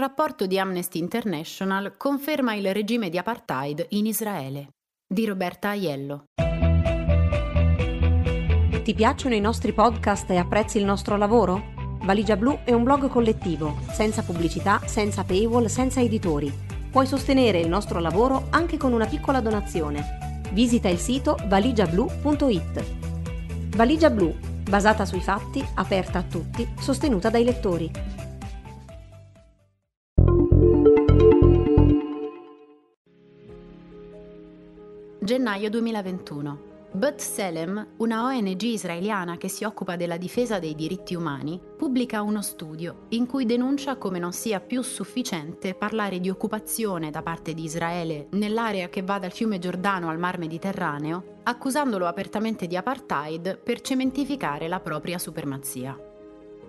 rapporto di Amnesty International conferma il regime di apartheid in Israele. Di Roberta Aiello. Ti piacciono i nostri podcast e apprezzi il nostro lavoro? Valigia Blu è un blog collettivo, senza pubblicità, senza paywall, senza editori. Puoi sostenere il nostro lavoro anche con una piccola donazione. Visita il sito valigiablu.it. Valigia Blu, basata sui fatti, aperta a tutti, sostenuta dai lettori. Gennaio 2021. But Selem, una ONG israeliana che si occupa della difesa dei diritti umani, pubblica uno studio in cui denuncia come non sia più sufficiente parlare di occupazione da parte di Israele nell'area che va dal fiume Giordano al mar Mediterraneo, accusandolo apertamente di apartheid per cementificare la propria supremazia.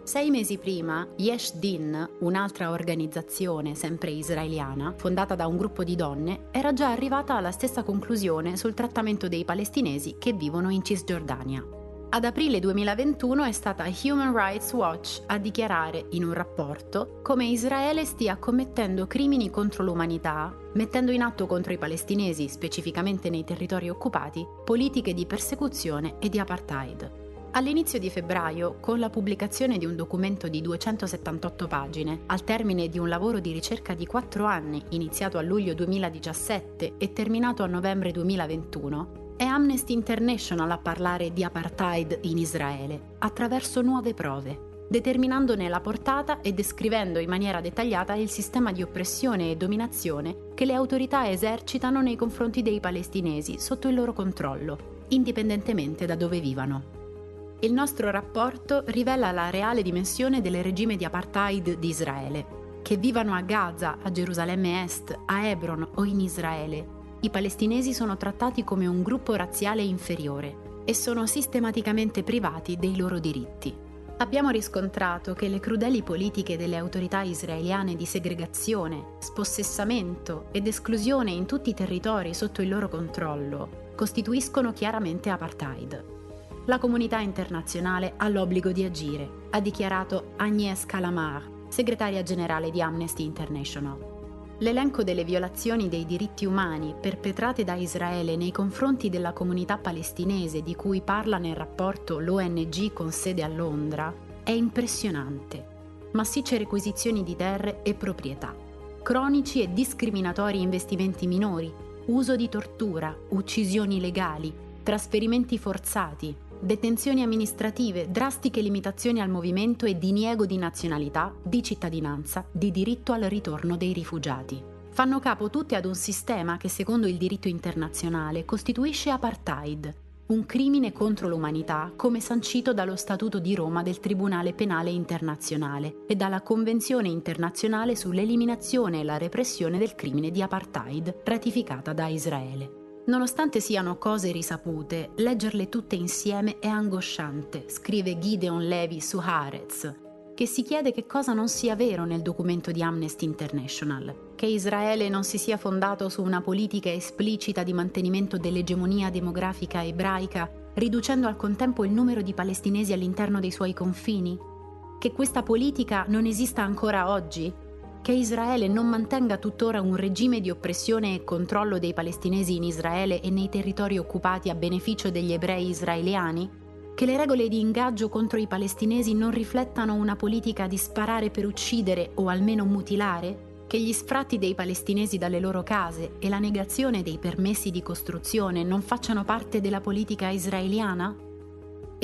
Sei mesi prima, Yesh Din, un'altra organizzazione sempre israeliana, fondata da un gruppo di donne, era già arrivata alla stessa conclusione sul trattamento dei palestinesi che vivono in Cisgiordania. Ad aprile 2021 è stata Human Rights Watch a dichiarare in un rapporto come Israele stia commettendo crimini contro l'umanità, mettendo in atto contro i palestinesi, specificamente nei territori occupati, politiche di persecuzione e di apartheid. All'inizio di febbraio, con la pubblicazione di un documento di 278 pagine, al termine di un lavoro di ricerca di 4 anni, iniziato a luglio 2017 e terminato a novembre 2021, è Amnesty International a parlare di apartheid in Israele, attraverso nuove prove, determinandone la portata e descrivendo in maniera dettagliata il sistema di oppressione e dominazione che le autorità esercitano nei confronti dei palestinesi sotto il loro controllo, indipendentemente da dove vivano. Il nostro rapporto rivela la reale dimensione del regime di apartheid di Israele. Che vivano a Gaza, a Gerusalemme Est, a Hebron o in Israele, i palestinesi sono trattati come un gruppo razziale inferiore e sono sistematicamente privati dei loro diritti. Abbiamo riscontrato che le crudeli politiche delle autorità israeliane di segregazione, spossessamento ed esclusione in tutti i territori sotto il loro controllo costituiscono chiaramente apartheid la comunità internazionale ha l'obbligo di agire, ha dichiarato Agnès Calamar, segretaria generale di Amnesty International. L'elenco delle violazioni dei diritti umani perpetrate da Israele nei confronti della comunità palestinese di cui parla nel rapporto l'ONG con sede a Londra è impressionante. Massicce requisizioni di terre e proprietà, cronici e discriminatori investimenti minori, uso di tortura, uccisioni legali, trasferimenti forzati, detenzioni amministrative, drastiche limitazioni al movimento e diniego di nazionalità, di cittadinanza, di diritto al ritorno dei rifugiati. Fanno capo tutte ad un sistema che secondo il diritto internazionale costituisce apartheid, un crimine contro l'umanità come sancito dallo Statuto di Roma del Tribunale Penale Internazionale e dalla Convenzione internazionale sull'eliminazione e la repressione del crimine di apartheid ratificata da Israele. Nonostante siano cose risapute, leggerle tutte insieme è angosciante, scrive Gideon Levy su Haaretz, che si chiede che cosa non sia vero nel documento di Amnesty International, che Israele non si sia fondato su una politica esplicita di mantenimento dell'egemonia demografica ebraica, riducendo al contempo il numero di palestinesi all'interno dei suoi confini, che questa politica non esista ancora oggi che Israele non mantenga tuttora un regime di oppressione e controllo dei palestinesi in Israele e nei territori occupati a beneficio degli ebrei israeliani? Che le regole di ingaggio contro i palestinesi non riflettano una politica di sparare per uccidere o almeno mutilare? Che gli sfratti dei palestinesi dalle loro case e la negazione dei permessi di costruzione non facciano parte della politica israeliana?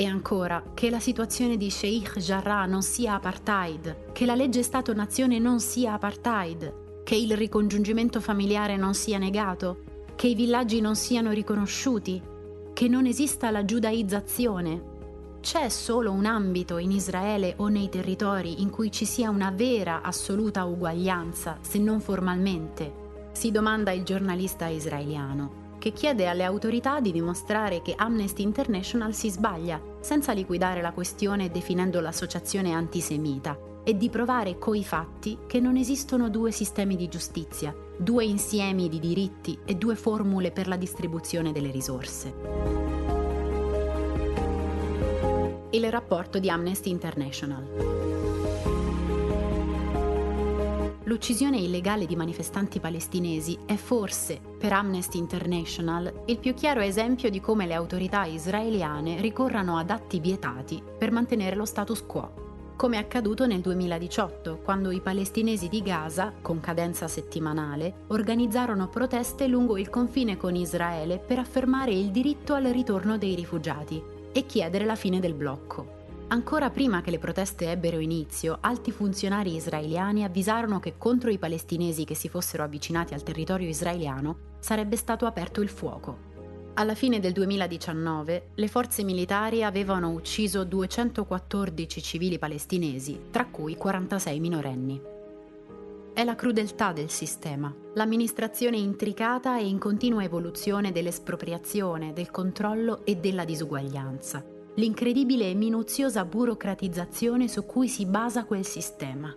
E ancora, che la situazione di Sheikh Jarrah non sia apartheid, che la legge Stato-Nazione non sia apartheid, che il ricongiungimento familiare non sia negato, che i villaggi non siano riconosciuti, che non esista la giudaizzazione. C'è solo un ambito in Israele o nei territori in cui ci sia una vera assoluta uguaglianza, se non formalmente? Si domanda il giornalista israeliano che chiede alle autorità di dimostrare che Amnesty International si sbaglia, senza liquidare la questione definendo l'associazione antisemita, e di provare coi fatti che non esistono due sistemi di giustizia, due insiemi di diritti e due formule per la distribuzione delle risorse. Il rapporto di Amnesty International. L'uccisione illegale di manifestanti palestinesi è forse, per Amnesty International, il più chiaro esempio di come le autorità israeliane ricorrano ad atti vietati per mantenere lo status quo come è accaduto nel 2018, quando i palestinesi di Gaza, con cadenza settimanale, organizzarono proteste lungo il confine con Israele per affermare il diritto al ritorno dei rifugiati e chiedere la fine del blocco. Ancora prima che le proteste ebbero inizio, alti funzionari israeliani avvisarono che contro i palestinesi che si fossero avvicinati al territorio israeliano sarebbe stato aperto il fuoco. Alla fine del 2019 le forze militari avevano ucciso 214 civili palestinesi, tra cui 46 minorenni. È la crudeltà del sistema, l'amministrazione intricata e in continua evoluzione dell'espropriazione, del controllo e della disuguaglianza l'incredibile e minuziosa burocratizzazione su cui si basa quel sistema,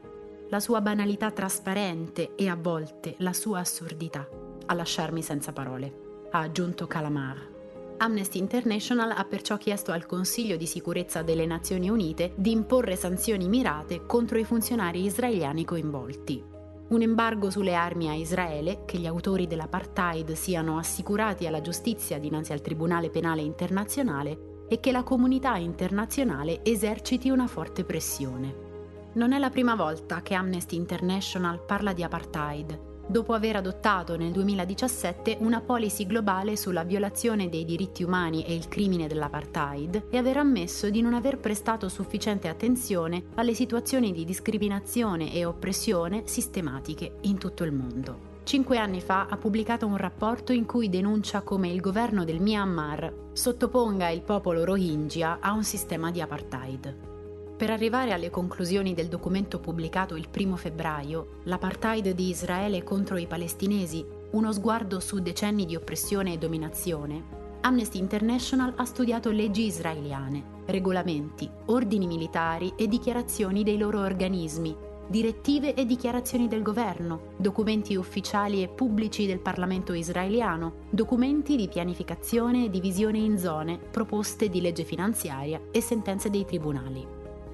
la sua banalità trasparente e a volte la sua assurdità, a lasciarmi senza parole, ha aggiunto Calamar. Amnesty International ha perciò chiesto al Consiglio di sicurezza delle Nazioni Unite di imporre sanzioni mirate contro i funzionari israeliani coinvolti. Un embargo sulle armi a Israele, che gli autori dell'apartheid siano assicurati alla giustizia dinanzi al Tribunale Penale Internazionale e che la comunità internazionale eserciti una forte pressione. Non è la prima volta che Amnesty International parla di apartheid, dopo aver adottato nel 2017 una policy globale sulla violazione dei diritti umani e il crimine dell'apartheid e aver ammesso di non aver prestato sufficiente attenzione alle situazioni di discriminazione e oppressione sistematiche in tutto il mondo. Cinque anni fa ha pubblicato un rapporto in cui denuncia come il governo del Myanmar sottoponga il popolo Rohingya a un sistema di apartheid. Per arrivare alle conclusioni del documento pubblicato il primo febbraio, l'apartheid di Israele contro i palestinesi, uno sguardo su decenni di oppressione e dominazione, Amnesty International ha studiato leggi israeliane, regolamenti, ordini militari e dichiarazioni dei loro organismi direttive e dichiarazioni del governo, documenti ufficiali e pubblici del Parlamento israeliano, documenti di pianificazione e divisione in zone, proposte di legge finanziaria e sentenze dei tribunali.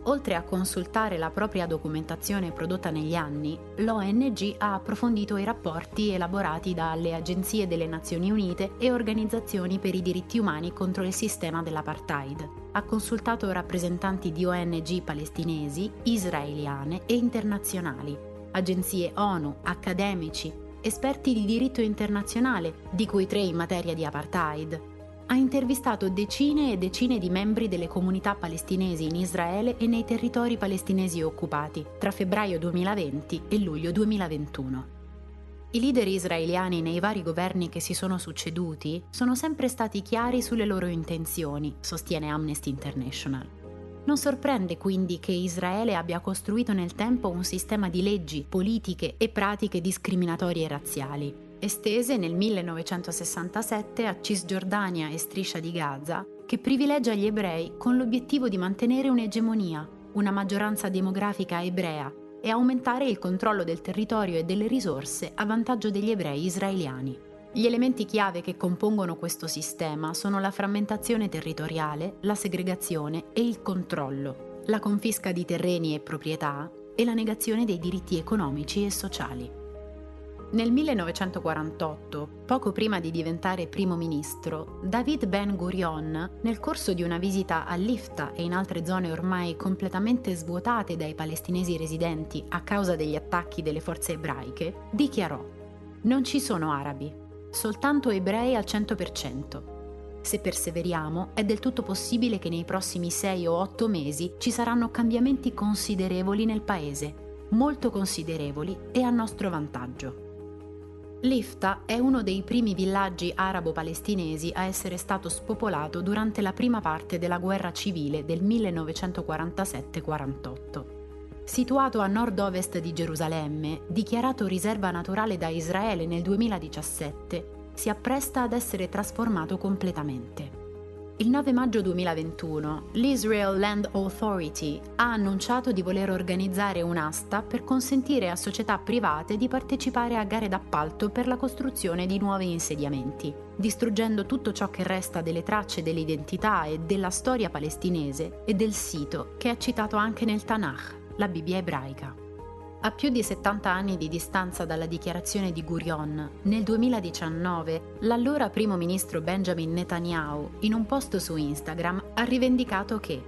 Oltre a consultare la propria documentazione prodotta negli anni, l'ONG ha approfondito i rapporti elaborati dalle agenzie delle Nazioni Unite e organizzazioni per i diritti umani contro il sistema dell'apartheid. Ha consultato rappresentanti di ONG palestinesi, israeliane e internazionali, agenzie ONU, accademici, esperti di diritto internazionale, di cui tre in materia di apartheid, ha intervistato decine e decine di membri delle comunità palestinesi in Israele e nei territori palestinesi occupati tra febbraio 2020 e luglio 2021. I leader israeliani nei vari governi che si sono succeduti sono sempre stati chiari sulle loro intenzioni, sostiene Amnesty International. Non sorprende quindi che Israele abbia costruito nel tempo un sistema di leggi, politiche e pratiche discriminatorie e razziali, estese nel 1967 a Cisgiordania e Striscia di Gaza, che privilegia gli ebrei con l'obiettivo di mantenere un'egemonia, una maggioranza demografica ebrea e aumentare il controllo del territorio e delle risorse a vantaggio degli ebrei israeliani. Gli elementi chiave che compongono questo sistema sono la frammentazione territoriale, la segregazione e il controllo, la confisca di terreni e proprietà e la negazione dei diritti economici e sociali. Nel 1948, poco prima di diventare primo ministro, David Ben Gurion, nel corso di una visita a Lifta e in altre zone ormai completamente svuotate dai palestinesi residenti a causa degli attacchi delle forze ebraiche, dichiarò: Non ci sono arabi, soltanto ebrei al 100%. Se perseveriamo, è del tutto possibile che nei prossimi 6 o 8 mesi ci saranno cambiamenti considerevoli nel paese, molto considerevoli e a nostro vantaggio. Lifta è uno dei primi villaggi arabo-palestinesi a essere stato spopolato durante la prima parte della guerra civile del 1947-48. Situato a nord-ovest di Gerusalemme, dichiarato riserva naturale da Israele nel 2017, si appresta ad essere trasformato completamente. Il 9 maggio 2021 l'Israel Land Authority ha annunciato di voler organizzare un'asta per consentire a società private di partecipare a gare d'appalto per la costruzione di nuovi insediamenti, distruggendo tutto ciò che resta delle tracce dell'identità e della storia palestinese e del sito che è citato anche nel Tanakh, la Bibbia ebraica. A più di 70 anni di distanza dalla dichiarazione di Gurion, nel 2019 l'allora primo ministro Benjamin Netanyahu, in un post su Instagram, ha rivendicato che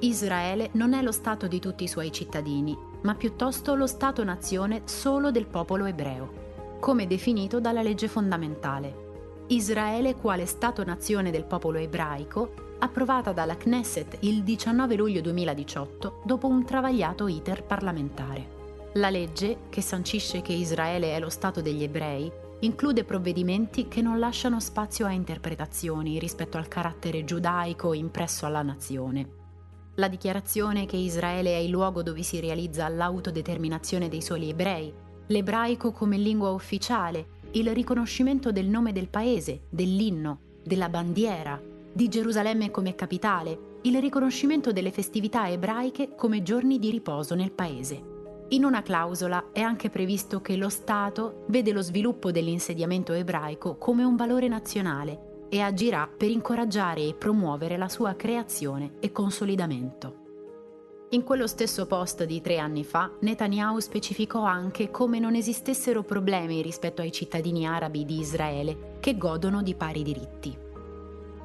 Israele non è lo Stato di tutti i suoi cittadini, ma piuttosto lo Stato-nazione solo del popolo ebreo, come definito dalla legge fondamentale. Israele quale Stato-nazione del popolo ebraico, approvata dalla Knesset il 19 luglio 2018 dopo un travagliato iter parlamentare. La legge, che sancisce che Israele è lo Stato degli ebrei, include provvedimenti che non lasciano spazio a interpretazioni rispetto al carattere giudaico impresso alla nazione. La dichiarazione che Israele è il luogo dove si realizza l'autodeterminazione dei soli ebrei, l'ebraico come lingua ufficiale, il riconoscimento del nome del paese, dell'inno, della bandiera, di Gerusalemme come capitale, il riconoscimento delle festività ebraiche come giorni di riposo nel paese. In una clausola è anche previsto che lo Stato vede lo sviluppo dell'insediamento ebraico come un valore nazionale e agirà per incoraggiare e promuovere la sua creazione e consolidamento. In quello stesso post di tre anni fa, Netanyahu specificò anche come non esistessero problemi rispetto ai cittadini arabi di Israele che godono di pari diritti.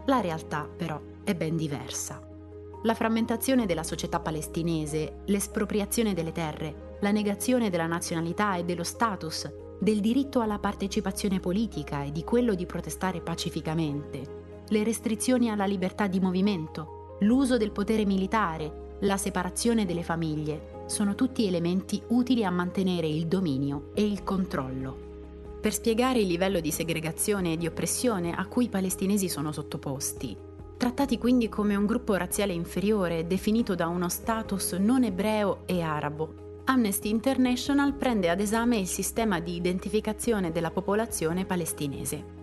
La realtà, però, è ben diversa. La frammentazione della società palestinese, l'espropriazione delle terre, la negazione della nazionalità e dello status, del diritto alla partecipazione politica e di quello di protestare pacificamente, le restrizioni alla libertà di movimento, l'uso del potere militare, la separazione delle famiglie, sono tutti elementi utili a mantenere il dominio e il controllo. Per spiegare il livello di segregazione e di oppressione a cui i palestinesi sono sottoposti, trattati quindi come un gruppo razziale inferiore definito da uno status non ebreo e arabo, Amnesty International prende ad esame il sistema di identificazione della popolazione palestinese.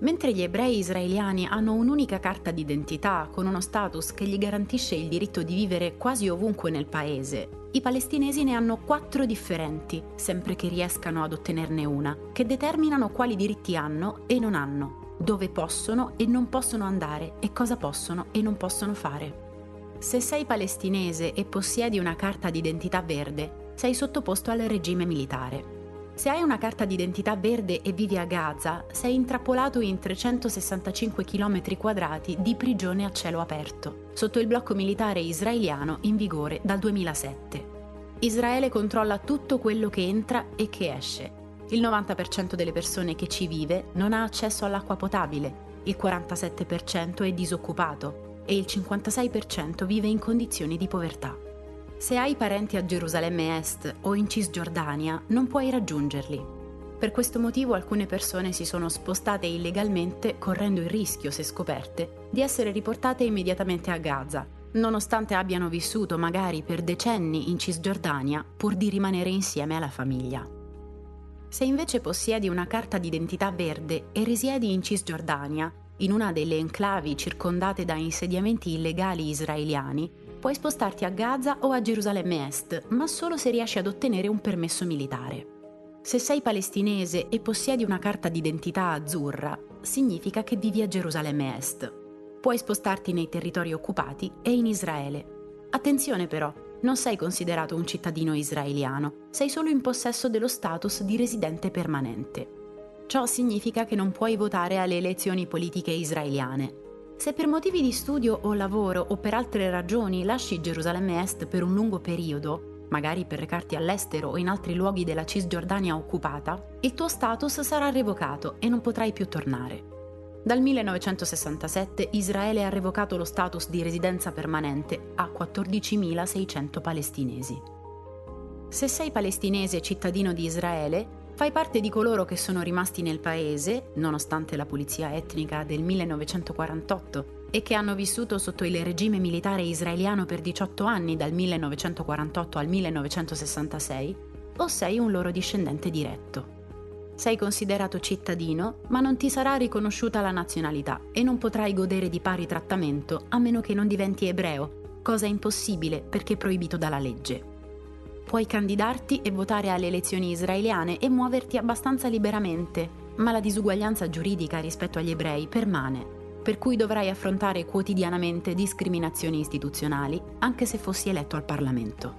Mentre gli ebrei israeliani hanno un'unica carta d'identità con uno status che gli garantisce il diritto di vivere quasi ovunque nel paese, i palestinesi ne hanno quattro differenti, sempre che riescano ad ottenerne una, che determinano quali diritti hanno e non hanno, dove possono e non possono andare e cosa possono e non possono fare. Se sei palestinese e possiedi una carta d'identità verde, sei sottoposto al regime militare. Se hai una carta d'identità verde e vivi a Gaza, sei intrappolato in 365 km quadrati di prigione a cielo aperto, sotto il blocco militare israeliano in vigore dal 2007. Israele controlla tutto quello che entra e che esce. Il 90% delle persone che ci vive non ha accesso all'acqua potabile, il 47% è disoccupato, e il 56% vive in condizioni di povertà. Se hai parenti a Gerusalemme Est o in Cisgiordania, non puoi raggiungerli. Per questo motivo alcune persone si sono spostate illegalmente, correndo il rischio, se scoperte, di essere riportate immediatamente a Gaza, nonostante abbiano vissuto magari per decenni in Cisgiordania pur di rimanere insieme alla famiglia. Se invece possiedi una carta d'identità verde e risiedi in Cisgiordania, in una delle enclavi circondate da insediamenti illegali israeliani, puoi spostarti a Gaza o a Gerusalemme Est, ma solo se riesci ad ottenere un permesso militare. Se sei palestinese e possiedi una carta d'identità azzurra, significa che vivi a Gerusalemme Est. Puoi spostarti nei territori occupati e in Israele. Attenzione però, non sei considerato un cittadino israeliano, sei solo in possesso dello status di residente permanente. Ciò significa che non puoi votare alle elezioni politiche israeliane. Se per motivi di studio o lavoro o per altre ragioni lasci Gerusalemme Est per un lungo periodo, magari per recarti all'estero o in altri luoghi della Cisgiordania occupata, il tuo status sarà revocato e non potrai più tornare. Dal 1967 Israele ha revocato lo status di residenza permanente a 14.600 palestinesi. Se sei palestinese cittadino di Israele, Fai parte di coloro che sono rimasti nel paese, nonostante la pulizia etnica del 1948, e che hanno vissuto sotto il regime militare israeliano per 18 anni dal 1948 al 1966, o sei un loro discendente diretto. Sei considerato cittadino, ma non ti sarà riconosciuta la nazionalità e non potrai godere di pari trattamento a meno che non diventi ebreo, cosa impossibile perché proibito dalla legge puoi candidarti e votare alle elezioni israeliane e muoverti abbastanza liberamente, ma la disuguaglianza giuridica rispetto agli ebrei permane, per cui dovrai affrontare quotidianamente discriminazioni istituzionali, anche se fossi eletto al Parlamento.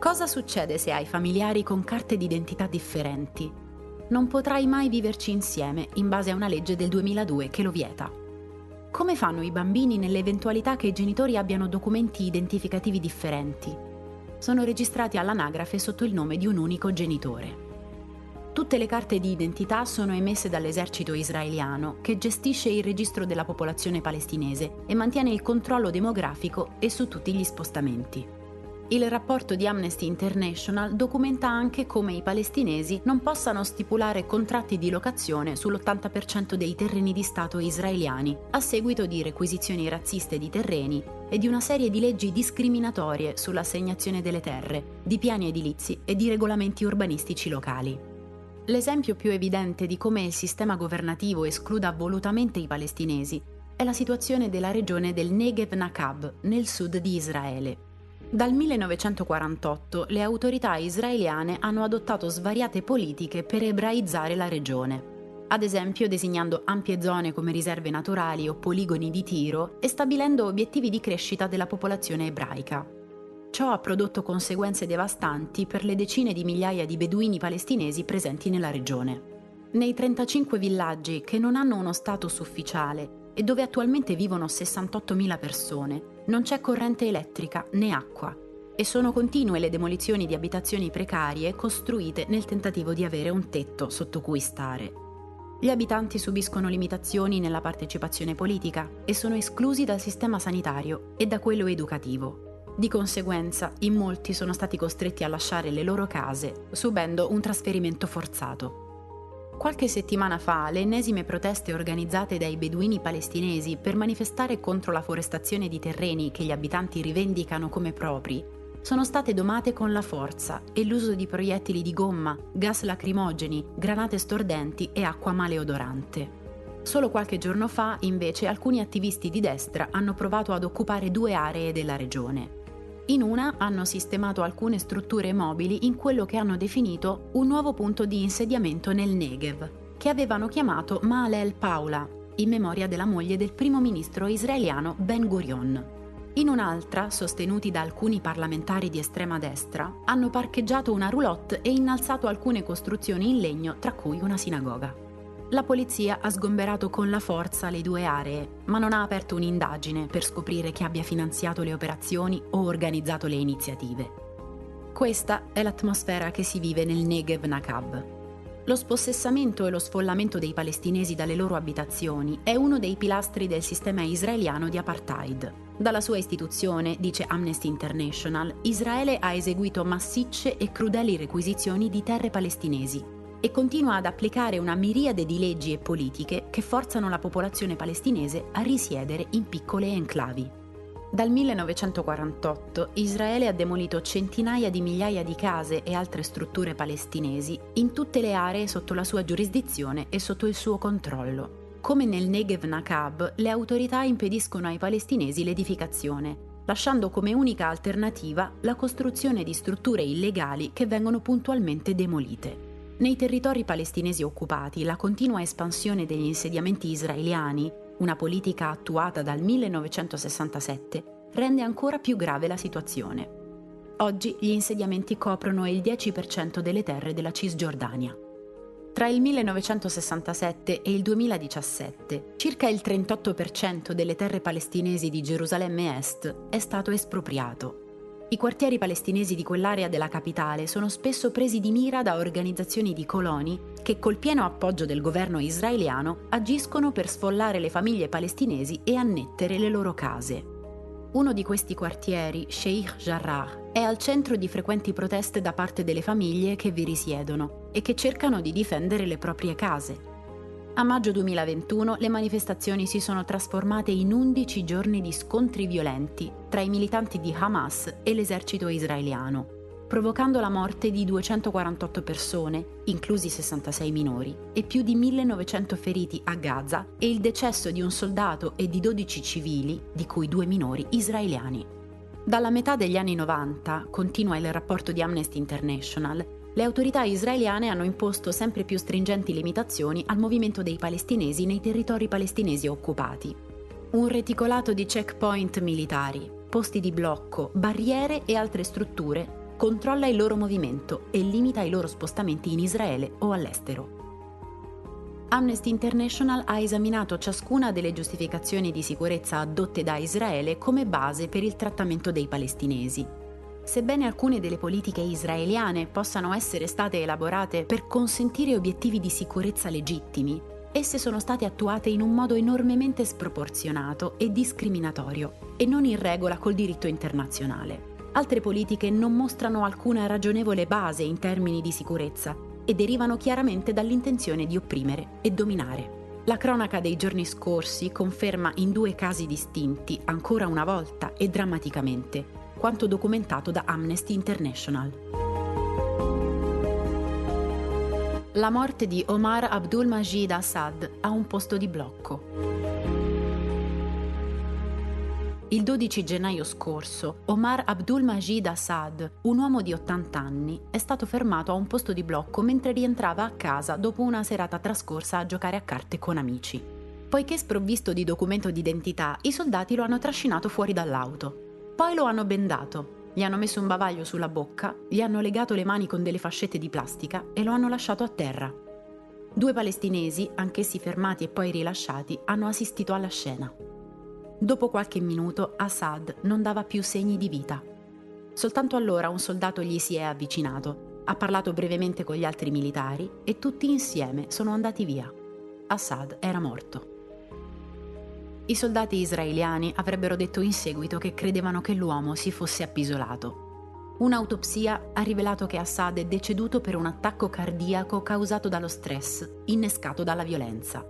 Cosa succede se hai familiari con carte d'identità differenti? Non potrai mai viverci insieme in base a una legge del 2002 che lo vieta. Come fanno i bambini nell'eventualità che i genitori abbiano documenti identificativi differenti? Sono registrati all'anagrafe sotto il nome di un unico genitore. Tutte le carte di identità sono emesse dall'esercito israeliano, che gestisce il registro della popolazione palestinese e mantiene il controllo demografico e su tutti gli spostamenti. Il rapporto di Amnesty International documenta anche come i palestinesi non possano stipulare contratti di locazione sull'80% dei terreni di Stato israeliani, a seguito di requisizioni razziste di terreni e di una serie di leggi discriminatorie sull'assegnazione delle terre, di piani edilizi e di regolamenti urbanistici locali. L'esempio più evidente di come il sistema governativo escluda volutamente i palestinesi è la situazione della regione del Negev Nakab, nel sud di Israele. Dal 1948 le autorità israeliane hanno adottato svariate politiche per ebraizzare la regione, ad esempio designando ampie zone come riserve naturali o poligoni di tiro e stabilendo obiettivi di crescita della popolazione ebraica. Ciò ha prodotto conseguenze devastanti per le decine di migliaia di beduini palestinesi presenti nella regione. Nei 35 villaggi che non hanno uno status ufficiale e dove attualmente vivono 68.000 persone, non c'è corrente elettrica né acqua e sono continue le demolizioni di abitazioni precarie costruite nel tentativo di avere un tetto sotto cui stare. Gli abitanti subiscono limitazioni nella partecipazione politica e sono esclusi dal sistema sanitario e da quello educativo. Di conseguenza, in molti sono stati costretti a lasciare le loro case, subendo un trasferimento forzato. Qualche settimana fa le ennesime proteste organizzate dai beduini palestinesi per manifestare contro la forestazione di terreni che gli abitanti rivendicano come propri sono state domate con la forza e l'uso di proiettili di gomma, gas lacrimogeni, granate stordenti e acqua maleodorante. Solo qualche giorno fa, invece, alcuni attivisti di destra hanno provato ad occupare due aree della regione. In una hanno sistemato alcune strutture mobili in quello che hanno definito un nuovo punto di insediamento nel Negev, che avevano chiamato Maalel Paula, in memoria della moglie del primo ministro israeliano Ben Gurion. In un'altra, sostenuti da alcuni parlamentari di estrema destra, hanno parcheggiato una roulotte e innalzato alcune costruzioni in legno, tra cui una sinagoga. La polizia ha sgomberato con la forza le due aree, ma non ha aperto un'indagine per scoprire chi abbia finanziato le operazioni o organizzato le iniziative. Questa è l'atmosfera che si vive nel Negev Nakab. Lo spossessamento e lo sfollamento dei palestinesi dalle loro abitazioni è uno dei pilastri del sistema israeliano di apartheid. Dalla sua istituzione, dice Amnesty International, Israele ha eseguito massicce e crudeli requisizioni di terre palestinesi e continua ad applicare una miriade di leggi e politiche che forzano la popolazione palestinese a risiedere in piccole enclavi. Dal 1948 Israele ha demolito centinaia di migliaia di case e altre strutture palestinesi in tutte le aree sotto la sua giurisdizione e sotto il suo controllo. Come nel Negev Nakab, le autorità impediscono ai palestinesi l'edificazione, lasciando come unica alternativa la costruzione di strutture illegali che vengono puntualmente demolite. Nei territori palestinesi occupati, la continua espansione degli insediamenti israeliani, una politica attuata dal 1967, rende ancora più grave la situazione. Oggi gli insediamenti coprono il 10% delle terre della Cisgiordania. Tra il 1967 e il 2017, circa il 38% delle terre palestinesi di Gerusalemme Est è stato espropriato i quartieri palestinesi di quell'area della capitale sono spesso presi di mira da organizzazioni di coloni che col pieno appoggio del governo israeliano agiscono per sfollare le famiglie palestinesi e annettere le loro case. Uno di questi quartieri, Sheikh Jarrah, è al centro di frequenti proteste da parte delle famiglie che vi risiedono e che cercano di difendere le proprie case, a maggio 2021 le manifestazioni si sono trasformate in 11 giorni di scontri violenti tra i militanti di Hamas e l'esercito israeliano, provocando la morte di 248 persone, inclusi 66 minori, e più di 1900 feriti a Gaza e il decesso di un soldato e di 12 civili, di cui due minori israeliani. Dalla metà degli anni 90, continua il rapporto di Amnesty International, le autorità israeliane hanno imposto sempre più stringenti limitazioni al movimento dei palestinesi nei territori palestinesi occupati. Un reticolato di checkpoint militari, posti di blocco, barriere e altre strutture controlla il loro movimento e limita i loro spostamenti in Israele o all'estero. Amnesty International ha esaminato ciascuna delle giustificazioni di sicurezza adotte da Israele come base per il trattamento dei palestinesi. Sebbene alcune delle politiche israeliane possano essere state elaborate per consentire obiettivi di sicurezza legittimi, esse sono state attuate in un modo enormemente sproporzionato e discriminatorio e non in regola col diritto internazionale. Altre politiche non mostrano alcuna ragionevole base in termini di sicurezza e derivano chiaramente dall'intenzione di opprimere e dominare. La cronaca dei giorni scorsi conferma in due casi distinti, ancora una volta e drammaticamente, quanto documentato da Amnesty International. La morte di Omar Abdul Majid Assad a un posto di blocco. Il 12 gennaio scorso, Omar Abdul Majid Assad, un uomo di 80 anni, è stato fermato a un posto di blocco mentre rientrava a casa dopo una serata trascorsa a giocare a carte con amici. Poiché sprovvisto di documento d'identità, i soldati lo hanno trascinato fuori dall'auto. Poi lo hanno bendato, gli hanno messo un bavaglio sulla bocca, gli hanno legato le mani con delle fascette di plastica e lo hanno lasciato a terra. Due palestinesi, anch'essi fermati e poi rilasciati, hanno assistito alla scena. Dopo qualche minuto Assad non dava più segni di vita. Soltanto allora un soldato gli si è avvicinato, ha parlato brevemente con gli altri militari e tutti insieme sono andati via. Assad era morto. I soldati israeliani avrebbero detto in seguito che credevano che l'uomo si fosse appisolato. Un'autopsia ha rivelato che Assad è deceduto per un attacco cardiaco causato dallo stress, innescato dalla violenza.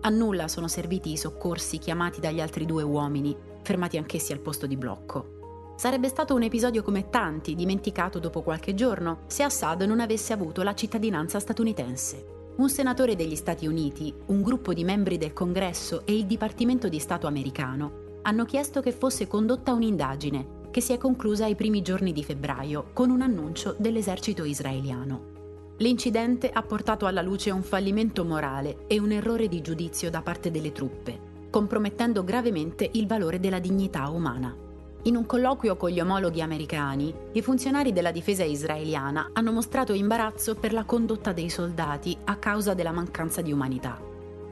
A nulla sono serviti i soccorsi chiamati dagli altri due uomini, fermati anch'essi al posto di blocco. Sarebbe stato un episodio come tanti, dimenticato dopo qualche giorno, se Assad non avesse avuto la cittadinanza statunitense. Un senatore degli Stati Uniti, un gruppo di membri del Congresso e il Dipartimento di Stato americano hanno chiesto che fosse condotta un'indagine che si è conclusa ai primi giorni di febbraio con un annuncio dell'esercito israeliano. L'incidente ha portato alla luce un fallimento morale e un errore di giudizio da parte delle truppe, compromettendo gravemente il valore della dignità umana. In un colloquio con gli omologhi americani, i funzionari della difesa israeliana hanno mostrato imbarazzo per la condotta dei soldati a causa della mancanza di umanità.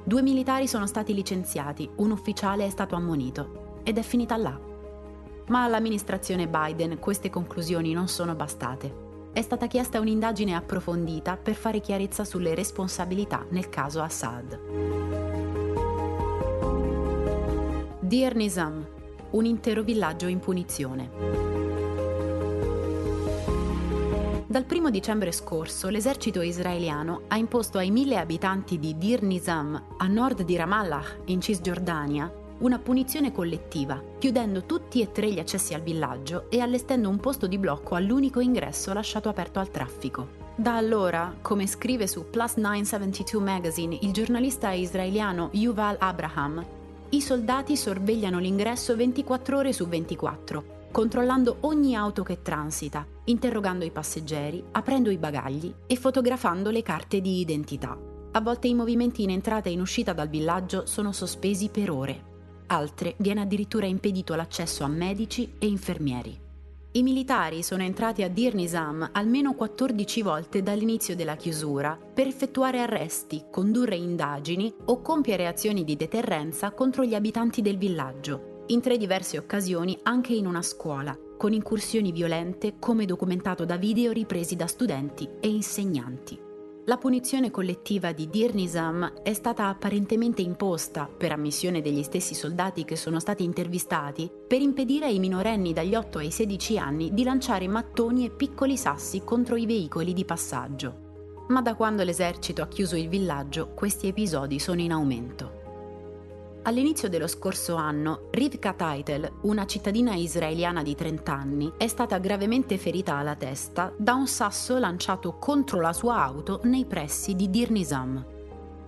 Due militari sono stati licenziati, un ufficiale è stato ammonito ed è finita là. Ma all'amministrazione Biden queste conclusioni non sono bastate è stata chiesta un'indagine approfondita per fare chiarezza sulle responsabilità nel caso Assad. Dir Nizam, un intero villaggio in punizione. Dal 1 dicembre scorso l'esercito israeliano ha imposto ai mille abitanti di Dir Nizam, a nord di Ramallah, in Cisgiordania, una punizione collettiva, chiudendo tutti e tre gli accessi al villaggio e allestendo un posto di blocco all'unico ingresso lasciato aperto al traffico. Da allora, come scrive su Plus 972 Magazine il giornalista israeliano Yuval Abraham, i soldati sorvegliano l'ingresso 24 ore su 24, controllando ogni auto che transita, interrogando i passeggeri, aprendo i bagagli e fotografando le carte di identità. A volte i movimenti in entrata e in uscita dal villaggio sono sospesi per ore altre viene addirittura impedito l'accesso a medici e infermieri. I militari sono entrati a Dir Nizam almeno 14 volte dall'inizio della chiusura per effettuare arresti, condurre indagini o compiere azioni di deterrenza contro gli abitanti del villaggio, in tre diverse occasioni anche in una scuola, con incursioni violente come documentato da video ripresi da studenti e insegnanti. La punizione collettiva di Dir Nizam è stata apparentemente imposta, per ammissione degli stessi soldati che sono stati intervistati, per impedire ai minorenni dagli 8 ai 16 anni di lanciare mattoni e piccoli sassi contro i veicoli di passaggio. Ma da quando l'esercito ha chiuso il villaggio, questi episodi sono in aumento. All'inizio dello scorso anno, Rivka Taitel, una cittadina israeliana di 30 anni, è stata gravemente ferita alla testa da un sasso lanciato contro la sua auto nei pressi di Dir Nizam.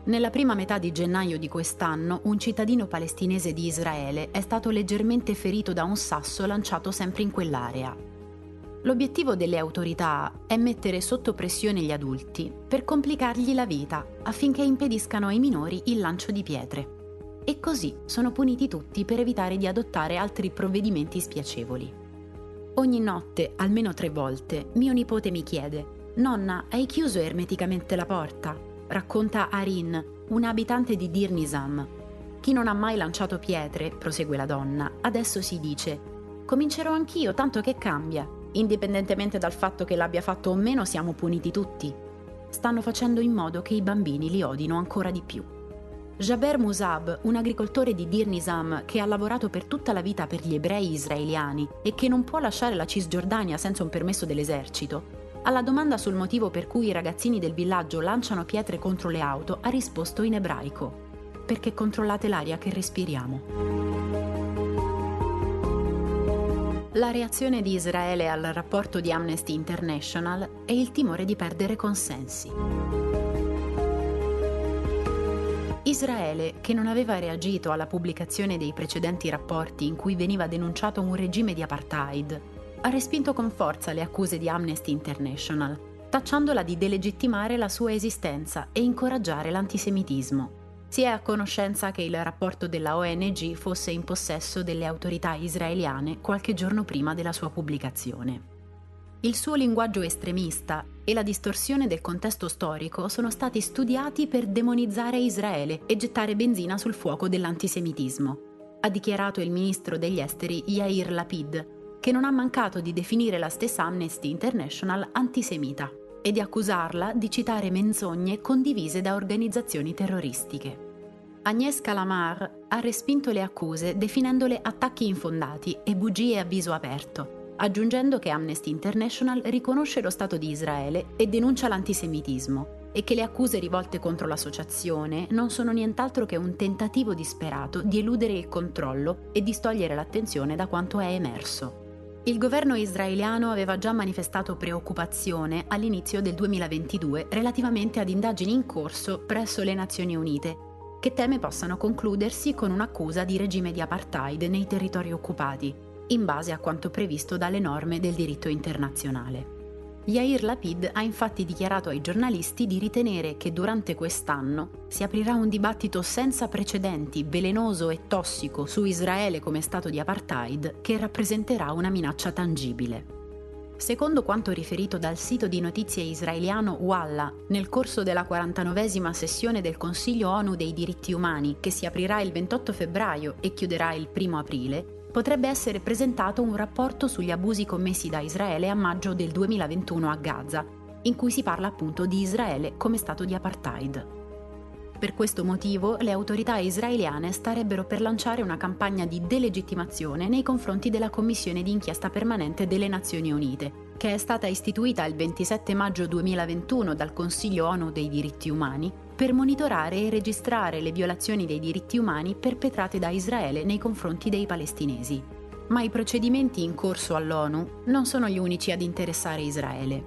Nella prima metà di gennaio di quest'anno, un cittadino palestinese di Israele è stato leggermente ferito da un sasso lanciato sempre in quell'area. L'obiettivo delle autorità è mettere sotto pressione gli adulti per complicargli la vita affinché impediscano ai minori il lancio di pietre e così sono puniti tutti per evitare di adottare altri provvedimenti spiacevoli. Ogni notte, almeno tre volte, mio nipote mi chiede: Nonna, hai chiuso ermeticamente la porta? Racconta Arin, una abitante di Dir Nizam. Chi non ha mai lanciato pietre, prosegue la donna, adesso si dice: Comincerò anch'io, tanto che cambia. Indipendentemente dal fatto che l'abbia fatto o meno, siamo puniti tutti. Stanno facendo in modo che i bambini li odino ancora di più. Jaber Musab, un agricoltore di Dir Nizam che ha lavorato per tutta la vita per gli ebrei israeliani e che non può lasciare la Cisgiordania senza un permesso dell'esercito, alla domanda sul motivo per cui i ragazzini del villaggio lanciano pietre contro le auto ha risposto in ebraico: Perché controllate l'aria che respiriamo. La reazione di Israele al rapporto di Amnesty International è il timore di perdere consensi. Israele, che non aveva reagito alla pubblicazione dei precedenti rapporti in cui veniva denunciato un regime di apartheid, ha respinto con forza le accuse di Amnesty International, tacciandola di delegittimare la sua esistenza e incoraggiare l'antisemitismo. Si è a conoscenza che il rapporto della ONG fosse in possesso delle autorità israeliane qualche giorno prima della sua pubblicazione. Il suo linguaggio estremista e la distorsione del contesto storico sono stati studiati per demonizzare Israele e gettare benzina sul fuoco dell'antisemitismo, ha dichiarato il ministro degli esteri Yair Lapid, che non ha mancato di definire la stessa Amnesty International antisemita e di accusarla di citare menzogne condivise da organizzazioni terroristiche. Agnès Calamar ha respinto le accuse definendole attacchi infondati e bugie a viso aperto aggiungendo che Amnesty International riconosce lo Stato di Israele e denuncia l'antisemitismo e che le accuse rivolte contro l'associazione non sono nient'altro che un tentativo disperato di eludere il controllo e distogliere l'attenzione da quanto è emerso. Il governo israeliano aveva già manifestato preoccupazione all'inizio del 2022 relativamente ad indagini in corso presso le Nazioni Unite, che teme possano concludersi con un'accusa di regime di apartheid nei territori occupati, in base a quanto previsto dalle norme del diritto internazionale. Yair Lapid ha infatti dichiarato ai giornalisti di ritenere che durante quest'anno si aprirà un dibattito senza precedenti, velenoso e tossico su Israele come stato di apartheid che rappresenterà una minaccia tangibile. Secondo quanto riferito dal sito di notizie israeliano Walla, nel corso della 49esima sessione del Consiglio ONU dei diritti umani, che si aprirà il 28 febbraio e chiuderà il 1 aprile, potrebbe essere presentato un rapporto sugli abusi commessi da Israele a maggio del 2021 a Gaza, in cui si parla appunto di Israele come stato di apartheid. Per questo motivo le autorità israeliane starebbero per lanciare una campagna di delegittimazione nei confronti della Commissione di inchiesta permanente delle Nazioni Unite, che è stata istituita il 27 maggio 2021 dal Consiglio ONU dei diritti umani per monitorare e registrare le violazioni dei diritti umani perpetrate da Israele nei confronti dei palestinesi. Ma i procedimenti in corso all'ONU non sono gli unici ad interessare Israele.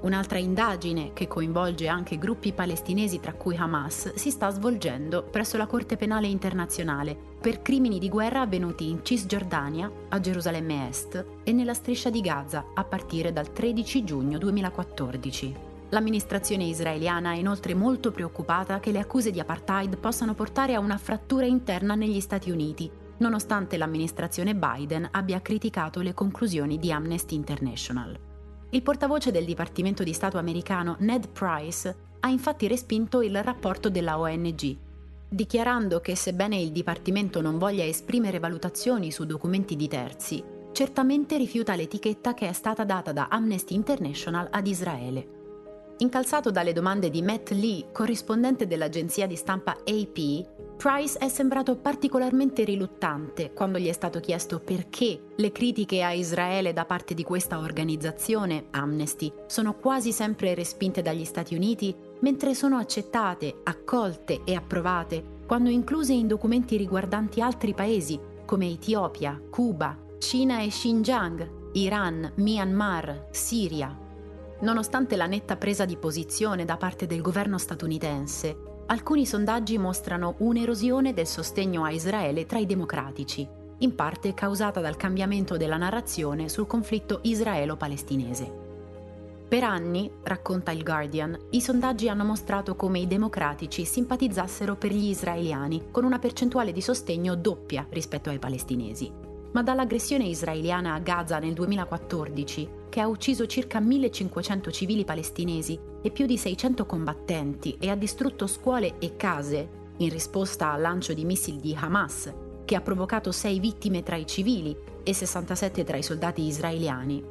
Un'altra indagine, che coinvolge anche gruppi palestinesi tra cui Hamas, si sta svolgendo presso la Corte Penale Internazionale per crimini di guerra avvenuti in Cisgiordania, a Gerusalemme Est e nella striscia di Gaza a partire dal 13 giugno 2014. L'amministrazione israeliana è inoltre molto preoccupata che le accuse di apartheid possano portare a una frattura interna negli Stati Uniti, nonostante l'amministrazione Biden abbia criticato le conclusioni di Amnesty International. Il portavoce del Dipartimento di Stato americano Ned Price ha infatti respinto il rapporto della ONG, dichiarando che sebbene il Dipartimento non voglia esprimere valutazioni su documenti di terzi, certamente rifiuta l'etichetta che è stata data da Amnesty International ad Israele. Incalzato dalle domande di Matt Lee, corrispondente dell'agenzia di stampa AP, Price è sembrato particolarmente riluttante quando gli è stato chiesto perché le critiche a Israele da parte di questa organizzazione, Amnesty, sono quasi sempre respinte dagli Stati Uniti, mentre sono accettate, accolte e approvate quando incluse in documenti riguardanti altri paesi come Etiopia, Cuba, Cina e Xinjiang, Iran, Myanmar, Siria, Nonostante la netta presa di posizione da parte del governo statunitense, alcuni sondaggi mostrano un'erosione del sostegno a Israele tra i democratici, in parte causata dal cambiamento della narrazione sul conflitto israelo-palestinese. Per anni, racconta il Guardian, i sondaggi hanno mostrato come i democratici simpatizzassero per gli israeliani, con una percentuale di sostegno doppia rispetto ai palestinesi. Ma dall'aggressione israeliana a Gaza nel 2014, che ha ucciso circa 1500 civili palestinesi e più di 600 combattenti e ha distrutto scuole e case in risposta al lancio di missili di Hamas, che ha provocato 6 vittime tra i civili e 67 tra i soldati israeliani.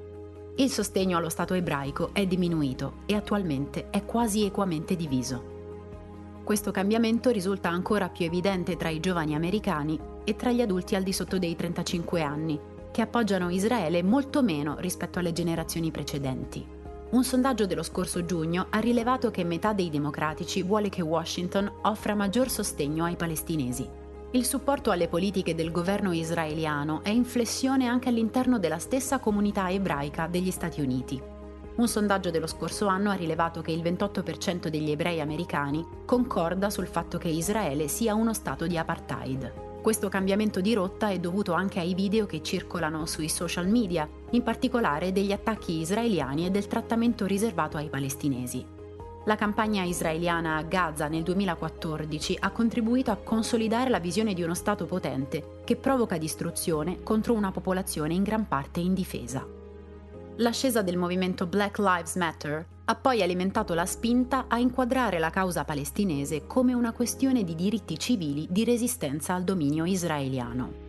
Il sostegno allo Stato ebraico è diminuito e attualmente è quasi equamente diviso. Questo cambiamento risulta ancora più evidente tra i giovani americani e tra gli adulti al di sotto dei 35 anni, che appoggiano Israele molto meno rispetto alle generazioni precedenti. Un sondaggio dello scorso giugno ha rilevato che metà dei democratici vuole che Washington offra maggior sostegno ai palestinesi. Il supporto alle politiche del governo israeliano è in flessione anche all'interno della stessa comunità ebraica degli Stati Uniti. Un sondaggio dello scorso anno ha rilevato che il 28% degli ebrei americani concorda sul fatto che Israele sia uno stato di apartheid. Questo cambiamento di rotta è dovuto anche ai video che circolano sui social media, in particolare degli attacchi israeliani e del trattamento riservato ai palestinesi. La campagna israeliana a Gaza nel 2014 ha contribuito a consolidare la visione di uno Stato potente che provoca distruzione contro una popolazione in gran parte indifesa. L'ascesa del movimento Black Lives Matter ha poi alimentato la spinta a inquadrare la causa palestinese come una questione di diritti civili di resistenza al dominio israeliano.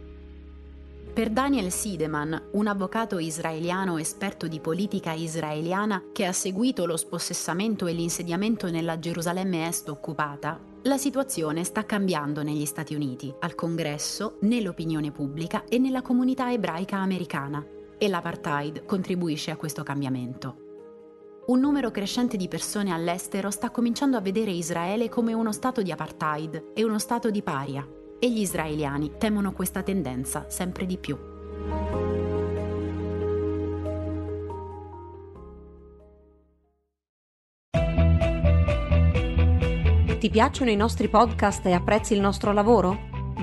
Per Daniel Siedeman, un avvocato israeliano esperto di politica israeliana che ha seguito lo spossessamento e l'insediamento nella Gerusalemme Est occupata, la situazione sta cambiando negli Stati Uniti, al Congresso, nell'opinione pubblica e nella comunità ebraica americana, e l'apartheid contribuisce a questo cambiamento. Un numero crescente di persone all'estero sta cominciando a vedere Israele come uno stato di apartheid e uno stato di paria, e gli israeliani temono questa tendenza sempre di più. Ti piacciono i nostri podcast e apprezzi il nostro lavoro?